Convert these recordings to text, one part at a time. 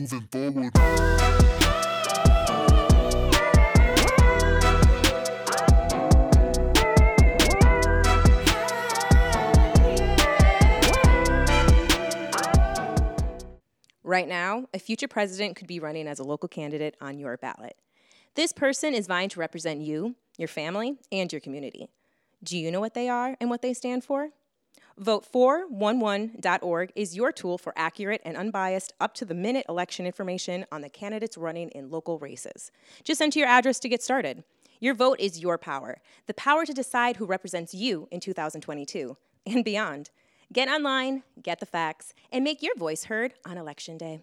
Moving forward. Right now, a future president could be running as a local candidate on your ballot. This person is vying to represent you, your family, and your community. Do you know what they are and what they stand for? Vote411.org is your tool for accurate and unbiased, up to the minute election information on the candidates running in local races. Just enter your address to get started. Your vote is your power, the power to decide who represents you in 2022 and beyond. Get online, get the facts, and make your voice heard on Election Day.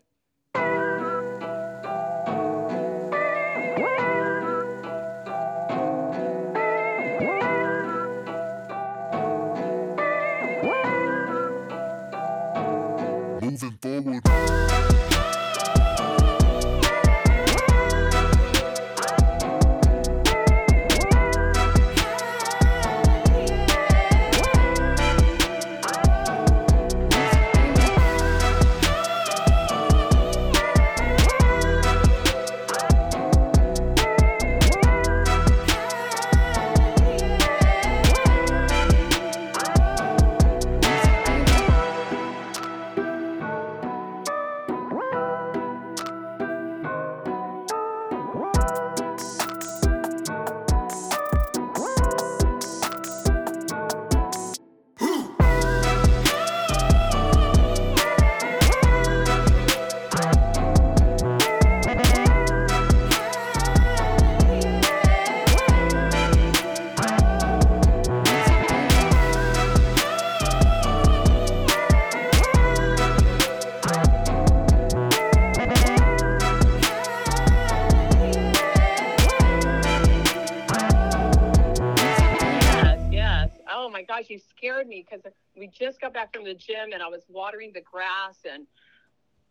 The gym and I was watering the grass and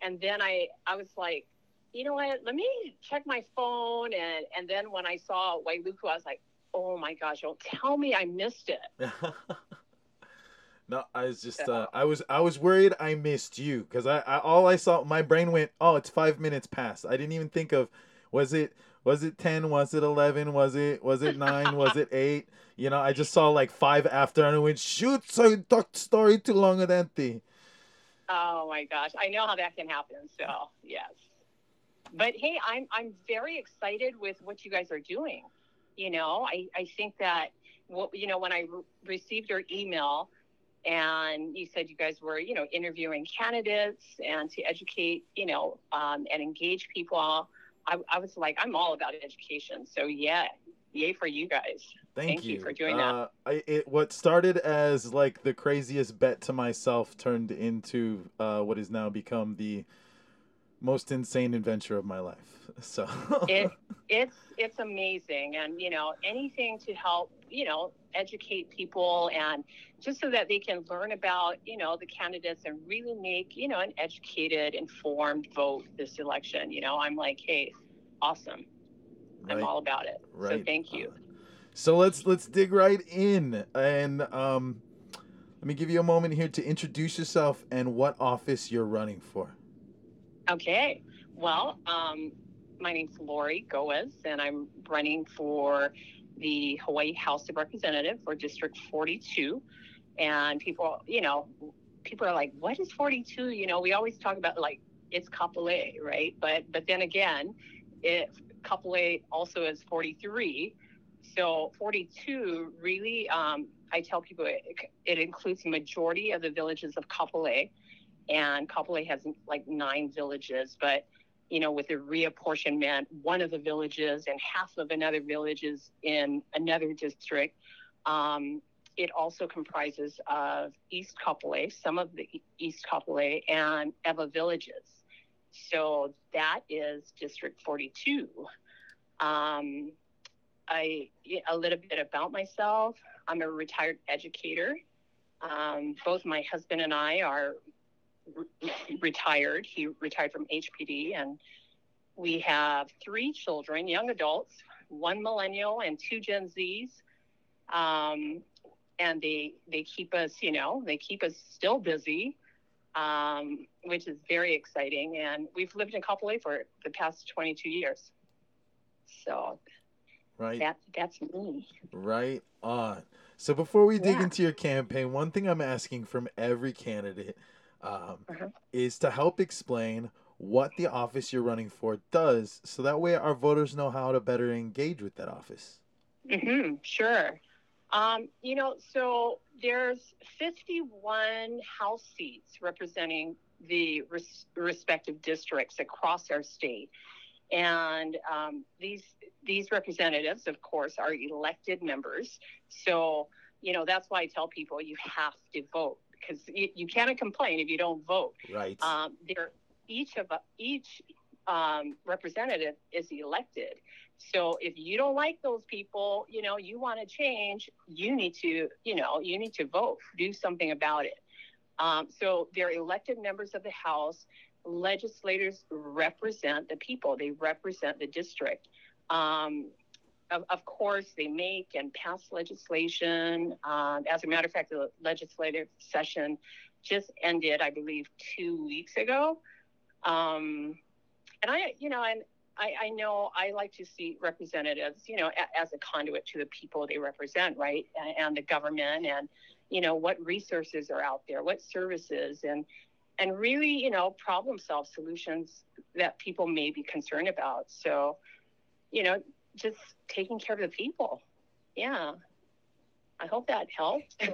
and then I I was like, you know what? Let me check my phone and and then when I saw Wailuku, I was like, oh my gosh, don't tell me I missed it. no, I was just uh, I was I was worried I missed you because I, I all I saw my brain went oh it's five minutes past I didn't even think of was it was it ten was it eleven was it was it nine was it eight you know I just saw like five after and I went shoot so you talked story too long at empty Oh my gosh, I know how that can happen. So yes, but hey, I'm I'm very excited with what you guys are doing. You know, I I think that what you know when I re- received your email and you said you guys were you know interviewing candidates and to educate you know um, and engage people. I, I was like, I'm all about education. So yeah, yay for you guys. Thank, Thank you for doing that. uh, I, it, what started as like the craziest bet to myself turned into uh, what has now become the most insane adventure of my life. So. It it's it's amazing. And you know anything to help you know educate people and just so that they can learn about you know the candidates and really make you know an educated informed vote this election. You know i'm like hey awesome. I'm all about it. So Right. thank you. So let's let's dig right in. And um, let me give you a moment here to introduce yourself and what office you're running for. Okay. Well, um, my name's Lori Goeas, and I'm running for the Hawaii House of Representatives for District 42. And people, you know, people are like, "What is 42?" You know, we always talk about like it's Kapolei, right? But but then again, it Kapolei also is 43. So 42 really, um, I tell people it, it includes the majority of the villages of Kapolei and Kapolei has like nine villages, but you know, with the reapportionment, one of the villages and half of another village is in another district. Um, it also comprises of East Kapolei, some of the East Kapolei, and Ewa villages. So that is District 42. Um, I a little bit about myself. I'm a retired educator. Um, both my husband and I are re- retired. He retired from HPD, and we have three children, young adults, one millennial and two Gen Zs. Um, and they they keep us, you know, they keep us still busy. um, which is very exciting. And we've lived in Kapolei for the past 22 years. So Right. that that's me. Right on. So before we dig Yeah. into your campaign, one thing I'm asking from every candidate um, Uh-huh. is to help explain what the office you're running for does, so that way our voters know how to better engage with that office. hmm sure. Um, you know, so there's 51 House seats representing the res- respective districts across our state, and um, these these representatives, of course, are elected members. So you know that's why I tell people you have to vote because you, you cannot complain if you don't vote. Right. um, they're each of each um, representative is elected. So if you don't like those people, you know, you want to change, you need to, you know, you need to vote, do something about it. Um, so they're elected members of the House. Legislators represent the people. They represent the district. Um, of, of course, they make and pass legislation. Um, as a matter of fact, the legislative session just ended, I believe, two weeks ago. Um, and I, you know, and I, I know I like to see representatives, you know, a, as a conduit to the people they represent, right, and, and the government, and you know what resources are out there, what services, and and really, you know, problem solve solutions that people may be concerned about. So, you know, just taking care of the people. Yeah. I hope that helped.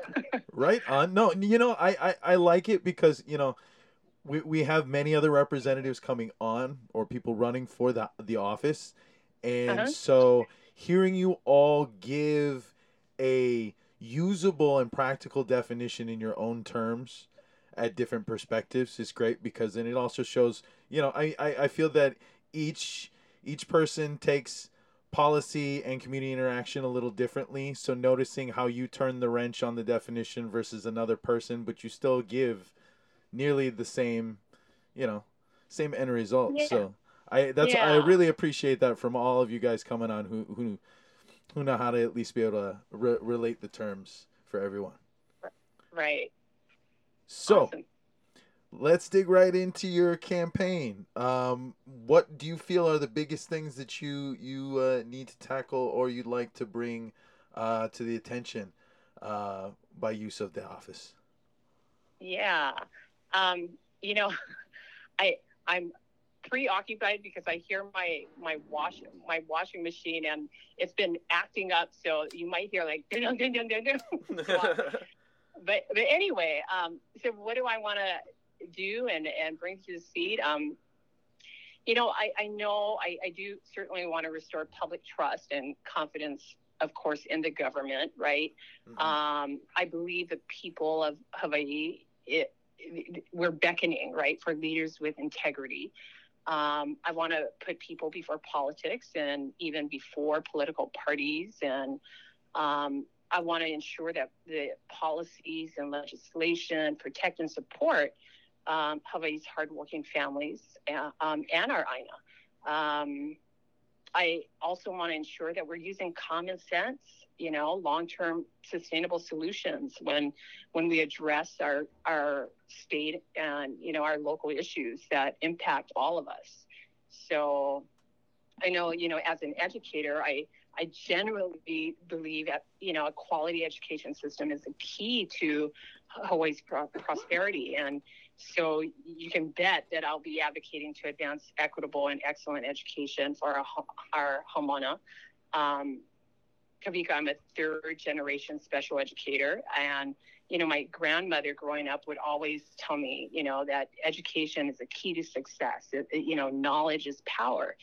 Right on. No, you know, I, I, I like it because, you know, we, we have many other representatives coming on or people running for the, the office. And Uh-huh. so hearing you all give a usable and practical definition in your own terms at different perspectives is great because then it also shows, you know, I, I, I feel that each each person takes policy and community interaction a little differently. So noticing how you turn the wrench on the definition versus another person, but you still give nearly the same, you know, same end result. Yeah. So I that's I really appreciate that from all of you guys coming on who who who know how to at least be able to re- relate the terms for everyone. right. So Awesome. Let's dig right into your campaign. Um, what do you feel are the biggest things that you you uh, need to tackle or you'd like to bring uh, to the attention uh, by use of the office? Yeah. Um, you know, I I'm preoccupied because I hear my my wash my washing machine and it's been acting up. So you might hear like dun dun dun dun dun. but but anyway, um, so what do I want to do and and bring to the seat? Um, you know, I I know I, I do certainly want to restore public trust and confidence, of course, in the government, right? Um, I believe the people of Hawaii, it, it- we're beckoning, right, for leaders with integrity. Um, I want to put people before politics and even before political parties. And um, I want to ensure that the policies and legislation protect and support um, Hawaii's hardworking families uh, um, and our aina. Um, I also want to ensure that we're using common sense, you know, long-term sustainable solutions when when we address our our state and you know our local issues that impact all of us. So I know, you know, as an educator, I I generally believe that you know a quality education system is the key to Hawaii's pro- prosperity, and so you can bet that I'll be advocating to advance equitable and excellent education for our our haumana. Um, Kawika, I'm a third generation special educator, and you know my grandmother growing up would always tell me, you know, that education is a key to success. It, it- you know, knowledge is power,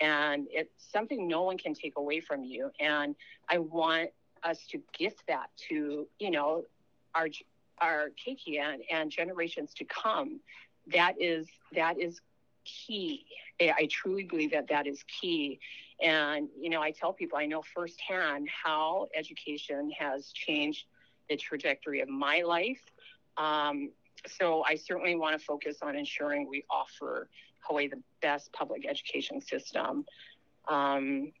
and it's something no one can take away from you. And I want us to gift that to you know our our keiki and, generations to come. That is that is key. I I truly believe that that is key. And you know, I tell people I know firsthand how education has changed the trajectory of my life. Um, so I certainly want to focus on ensuring we offer Hawaii the best public education system. Um,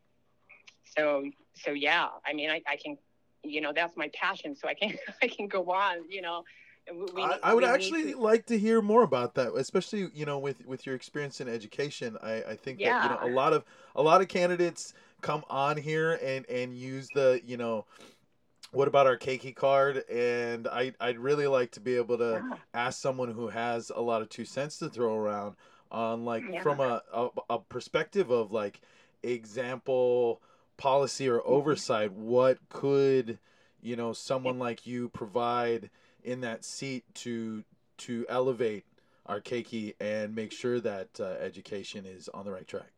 so so yeah, I mean, I, I can, you know, that's my passion. So I can I can go on, you know, we- we I, I would actually to- like to hear more about that, especially you know with with your experience in education. I, I think that you know a lot of a lot of candidates come on here and and use the you know what about our keiki card and I I'd really like to be able to Yeah. ask someone who has a lot of two cents to throw around on like Yeah. from a, a a perspective of like example policy or oversight what could you know someone like you provide in that seat to to elevate our keiki and make sure that uh, education is on the right track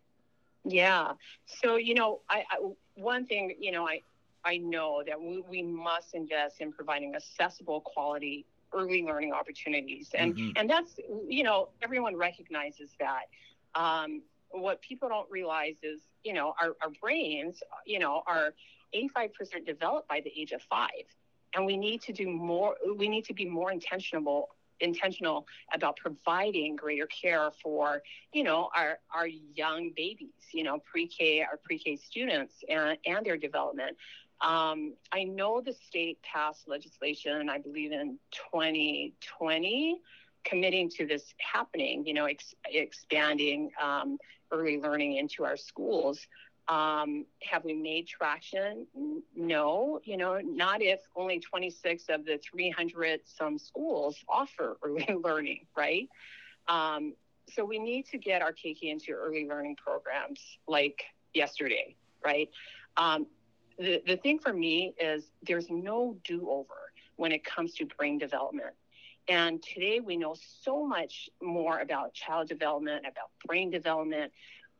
Yeah. So, you know, I, I one thing, you know, I I know that we, we must invest in providing accessible quality early learning opportunities. And Mhm. and that's you know, everyone recognizes that. Um, what people don't realize is, you know, our, our brains, you know, are 85% developed by the age of five. And we need to do more we need to be more intentional intentional about providing greater care for you know our our young babies you know pre-k our pre-k students and and their development um, i know the state passed legislation i believe in 2020 committing to this happening you know ex- expanding um, early learning into our schools um, have we made traction? No, you know, not if only 26 of the 300 some schools offer early learning, right? Um, so we need to get our Keiki into early learning programs like yesterday, right? Um, the, the thing for me is there's no do over when it comes to brain development. And today we know so much more about child development, about brain development.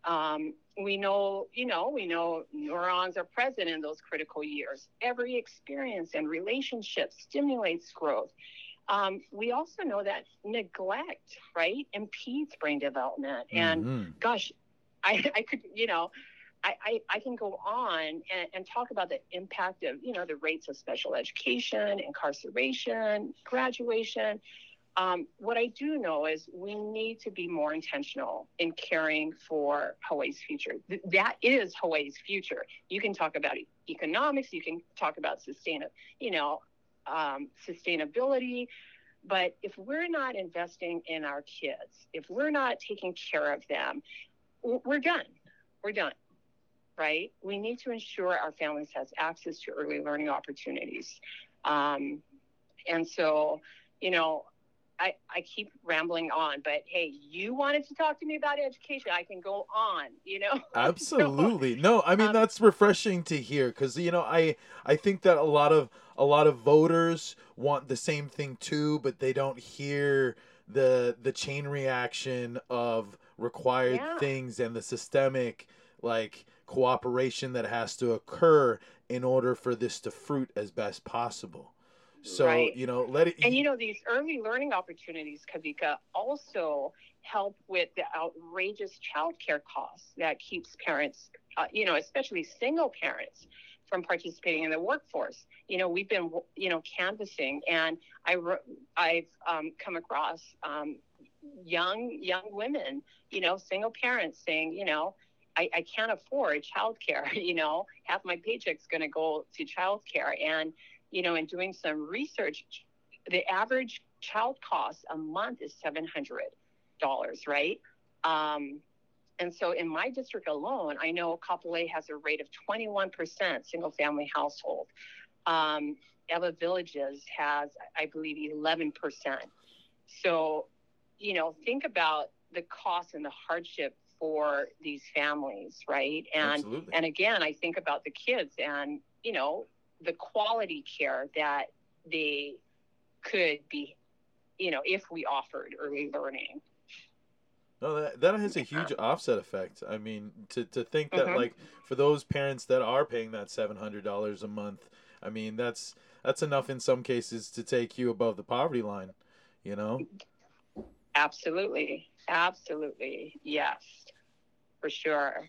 Um, we know, you know, we know neurons are present in those critical years. Every experience and relationship stimulates growth. Um, we also know that neglect, right, impedes brain development. And Mhm. gosh, I, I could, you know, I, I, I can go on and, and talk about the impact of, you know, the rates of special education, incarceration, graduation. Um, what I do know is we need to be more intentional in caring for Hawaii's future. Th- that is Hawaii's future. You can talk about economics, you can talk about sustain, you know, um, sustainability, but if we're not investing in our kids, if we're not taking care of them, we're done. We're done. Right? We need to ensure our families has access to early learning opportunities. Um, and so, you know, I, I keep rambling on, but hey, you wanted to talk to me about education. I can go on, you know? Absolutely. No, I mean um, that's refreshing to hear cuz you know, I I think that a lot of a lot of voters want the same thing too, but they don't hear the the chain reaction of required Yeah. things and the systemic like cooperation that has to occur in order for this to fruit as best possible. So, Right. you know, let it And you know, these early learning opportunities, Kawika, also help with the outrageous childcare costs that keeps parents, uh, you know, especially single parents, from participating in the workforce. You know, we've been, you know, canvassing, and I, I've um, come across um, young young women, you know, single parents saying, you know, I, I can't afford childcare. You know, half my paycheck's going to go to childcare, and you know, in doing some research, the average child cost a month is seven hundred dollars, right? Um, and so in my district alone, I know Kapolei has a rate of twenty one percent single family household. Um, Ewa Villages has, I believe, eleven percent. So, you know, think about the cost and the hardship for these families, right? And Absolutely. and again, I think about the kids and, you know, the quality care that they could be, you know, if we offered early learning. No, that, that has a huge offset effect. I mean, to, to think that Mhm. like for those parents that are paying that seven hundred dollars a month, I mean that's that's enough in some cases to take you above the poverty line. You know. Absolutely. Absolutely. Yes, for sure.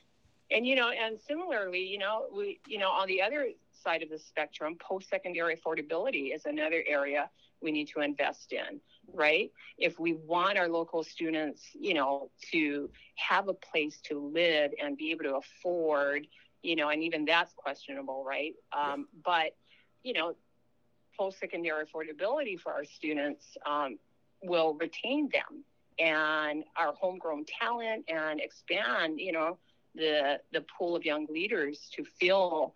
And, you know, and similarly, you know, we, you know, on the other side of the spectrum, post secondary affordability is another area we need to invest in, right? If we want our local students, you know, to have a place to live and be able to afford, you know, and even that's questionable, right? Um, but, you know, post-secondary affordability for our students um, will retain them and our homegrown talent and expand, you know, the the pool of young leaders to fill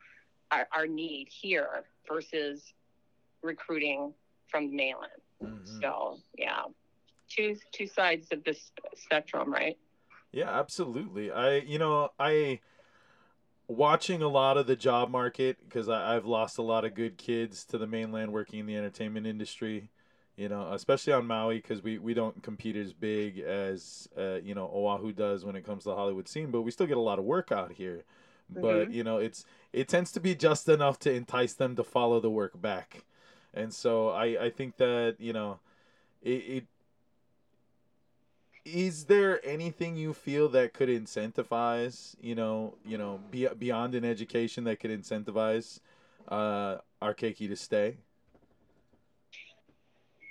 our, our need here versus recruiting from the mainland. Mhm. So yeah, two two sides of this spectrum, right? Yeah, absolutely. I, you know, I watching a lot of the job market because I've lost a lot of good kids to the mainland working in the entertainment industry. You know, especially on Maui because we we don't compete as big as uh, you know Oahu does when it comes to the Hollywood scene, but we still get a lot of work out here. But Mhm. you know, it's it tends to be just enough to entice them to follow the work back, and so I I think that you know, it, it is there anything you feel that could incentivize you know you know be, beyond an education that could incentivize uh our keiki to stay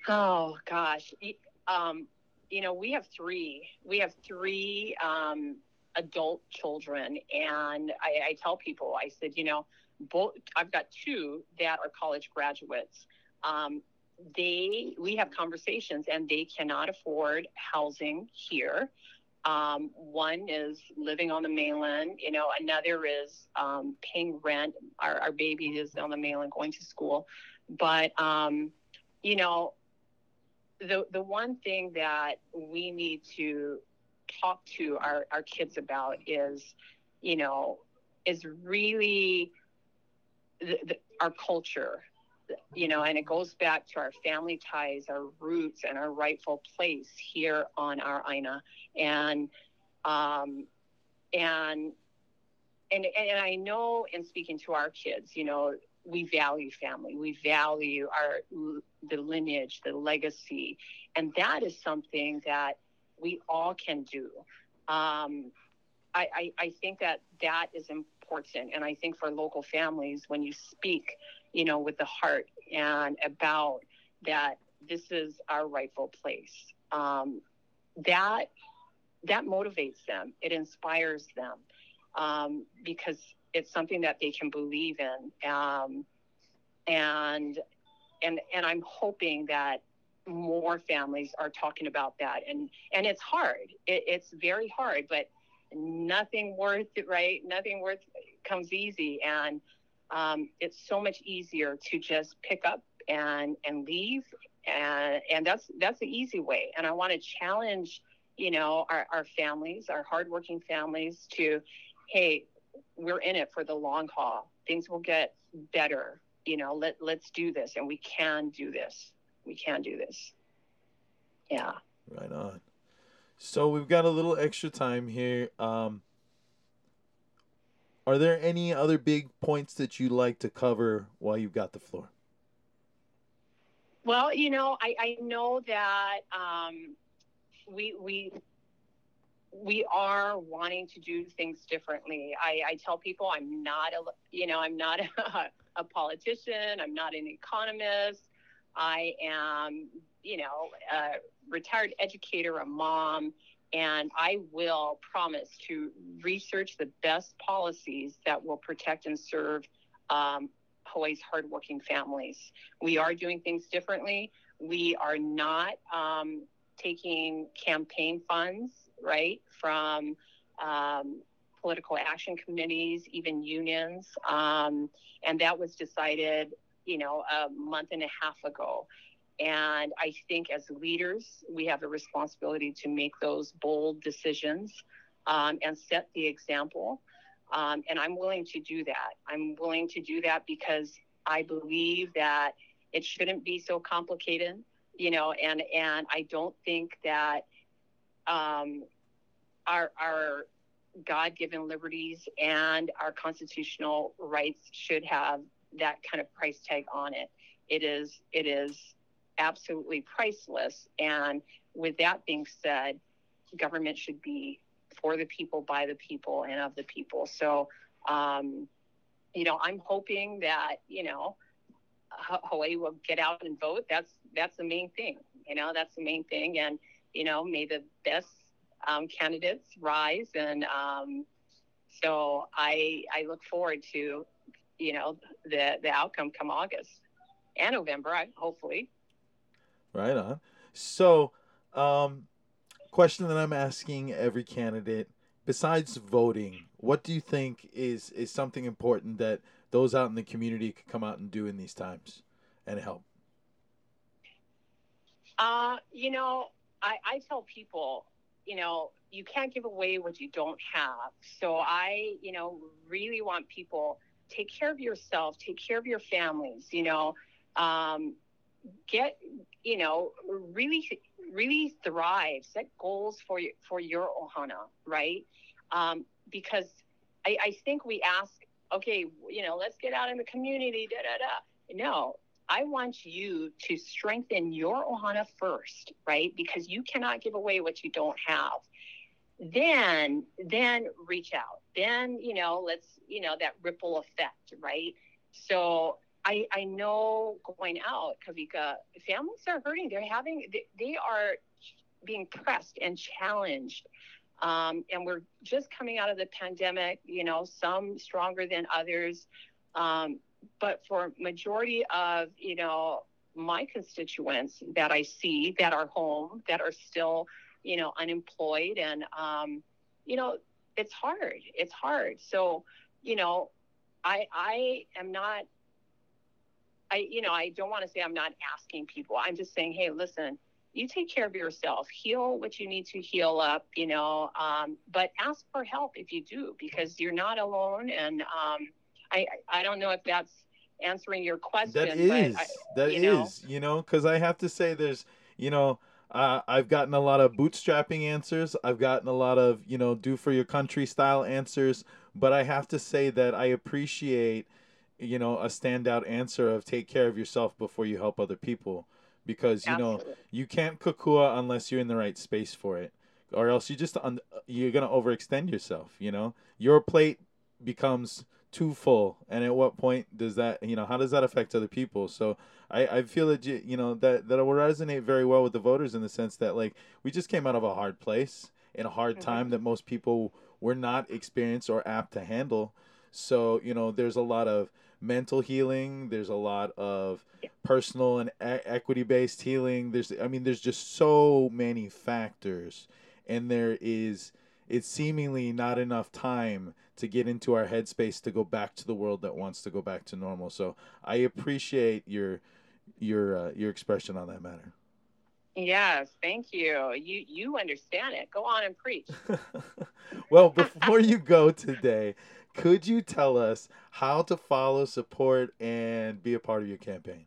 Oh gosh, um, you know we have three. We have three um, adult children, and I, I tell people, I said, you know, both. I've got two that are college graduates. Um, they, we have conversations, and they cannot afford housing here. Um, one is living on the mainland. You know, another is um, paying rent. Our, our baby is on the mainland, going to school, but um, you know the the one thing that we need to talk to our, our kids about is you know is really the, the, our culture. You know and it goes back to our family ties our roots and our rightful place here on our aina. And um and and and i know in speaking to our kids you know we value family. We value our the lineage the legacy. And that is something that we all can do. Um, I, I, I think that that is important. And i think for local families when you speak you know with the heart and about that this is our rightful place um, that that motivates them. It inspires them um, because it's something that they can believe in. Um, and and and i'm hoping that more families are talking about that. And and it's hard. It, it's very hard but nothing worth it right? Nothing worth comes easy. And um, it's so much easier to just pick up and and leave. And and that's that's the easy way. And i want to challenge you know our, our families our hardworking families to hey we're in it for the long haul. Things will get better you know let let's do this and we can do this. We can do this. Yeah. Right on. So we've got a little extra time here. Um are there any other big points that you'd like to cover while you've got the floor? Well you know i i know that um we we we are wanting to do things differently. I, I tell people I'm not a, you know, I'm not a, a politician. I'm not an economist. I am, you know, a retired educator, a mom, and I will promise to research the best policies that will protect and serve um, Hawaii's hardworking families. We are doing things differently. We are not um, taking campaign funds right, from um, political action committees, even unions. Um, and that was decided, you know, a month and a half ago. And I think as leaders, we have a responsibility to make those bold decisions um, and set the example. Um, and I'm willing to do that. I'm willing to do that because I believe that it shouldn't be so complicated, you know, and, and I don't think that um, our, our God given liberties and our constitutional rights should have that kind of price tag on it. It is, it is absolutely priceless. And with that being said, government should be for the people, by the people, and of the people. So, um, you know, I'm hoping that, you know, Hawaii will get out and vote. That's that's the main thing. You know, that's the main thing. And you know, may the best um, candidates rise. And um, so I I look forward to you know the the outcome come August. and November, hopefully. Right on. So, um, question that I'm asking every candidate, besides voting, what do you think is is something important that those out in the community could come out and do in these times and help? Uh, you know, I, I tell people, you know, you can't give away what you don't have. So I, you know, really want people take care of yourself, take care of your families, you know, um, get, you know, really, really thrive, set goals for your, for your ohana, right? Um, because I, I think we ask, okay, you know, let's get out in the community, da da da. No, I want you to strengthen your ohana first, right? Because you cannot give away what you don't have. Then, then reach out. Then, you know, let's, you know, that ripple effect, right? So I, I know going out, Kawika, families are hurting. They're having, they, are being pressed and challenged. Um, and we're just coming out of the pandemic, you know, some stronger than others. Um, but for majority of you know my constituents that I see that are home that are still you know unemployed and um, you know it's hard it's hard. So you know I I am not I you know I don't want to say I'm not asking people. I'm just saying hey listen you take care of yourself. Heal what you need to heal up you know um, but ask for help if you do because you're not alone and um, I, I don't know if that's answering your question. That is, I, that you know. is, you know, because I have to say, there's, you know, uh, I've gotten a lot of bootstrapping answers. I've gotten a lot of, you know, do for your country style answers. But I have to say that I appreciate, you know, a standout answer of take care of yourself before you help other people, because you know you can't kokua unless you're in the right space for it, or else you just un- you're gonna overextend yourself. You know, your plate becomes too full and at what point does that you know how does that affect other people? So i i feel that you you know that that will resonate very well with the voters in the sense that like we just came out of a hard place in a hard Mhm. time that most people were not experienced or apt to handle. So you know there's a lot of mental healing there's a lot of personal and e- equity based healing there's i mean there's just so many factors and there is it's seemingly not enough time to get into our headspace to go back to the world that wants to go back to normal. So I appreciate your your uh, your expression on that matter. Yes, thank you. You you understand it. Go on and preach. well, before you go today, could you tell us how to follow, support, and be a part of your campaign?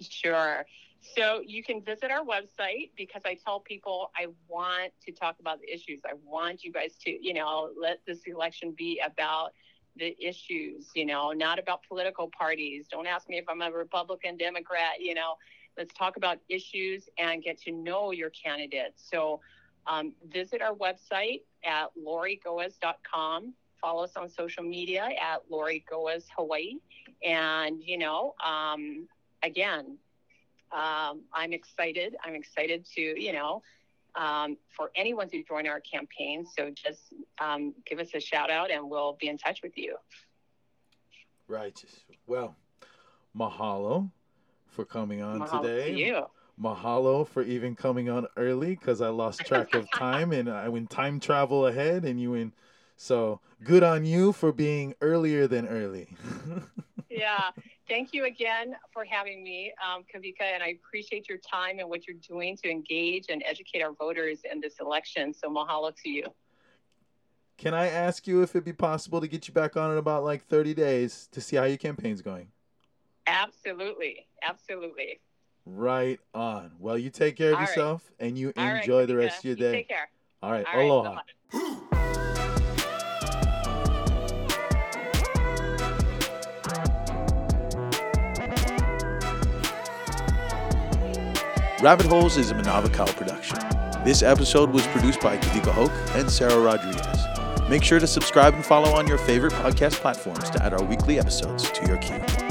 Sure. So you can visit our website because I tell people I want to talk about the issues. I want you guys to, you know, let this election be about the issues, you know, not about political parties. Don't ask me if I'm a Republican, Democrat, you know. Let's talk about issues and get to know your candidates. So um, visit our website at lorigoeas.com. Follow us on social media at Lori Goeas Hawaii. And, you know, um, again, um, I'm excited. I'm excited to, you know, um, for anyone to join our campaign. So just um, give us a shout out and we'll be in touch with you. Righteous. Well, mahalo for coming on Mahalo today. to you. Mahalo for even coming on early because I lost track of time and I went time travel ahead and you went. So good on you for being earlier than early. Yeah. Thank you again for having me, um, Kawika, and I appreciate your time and what you're doing to engage and educate our voters in this election. So mahalo to you. Can I ask you if it'd be possible to get you back on in about like 30 days to see how your campaign's going? Absolutely. Absolutely. Right on. Well, you take care of All right. yourself and you All right, enjoy the Kawika. rest of your day. You day. Take care. All right. All right, Aloha. Rabbit Holes is a Manawa Kau production. This episode was produced by Kawika Hoke and Sarah Rodriguez. Make sure to subscribe and follow on your favorite podcast platforms to add our weekly episodes to your queue.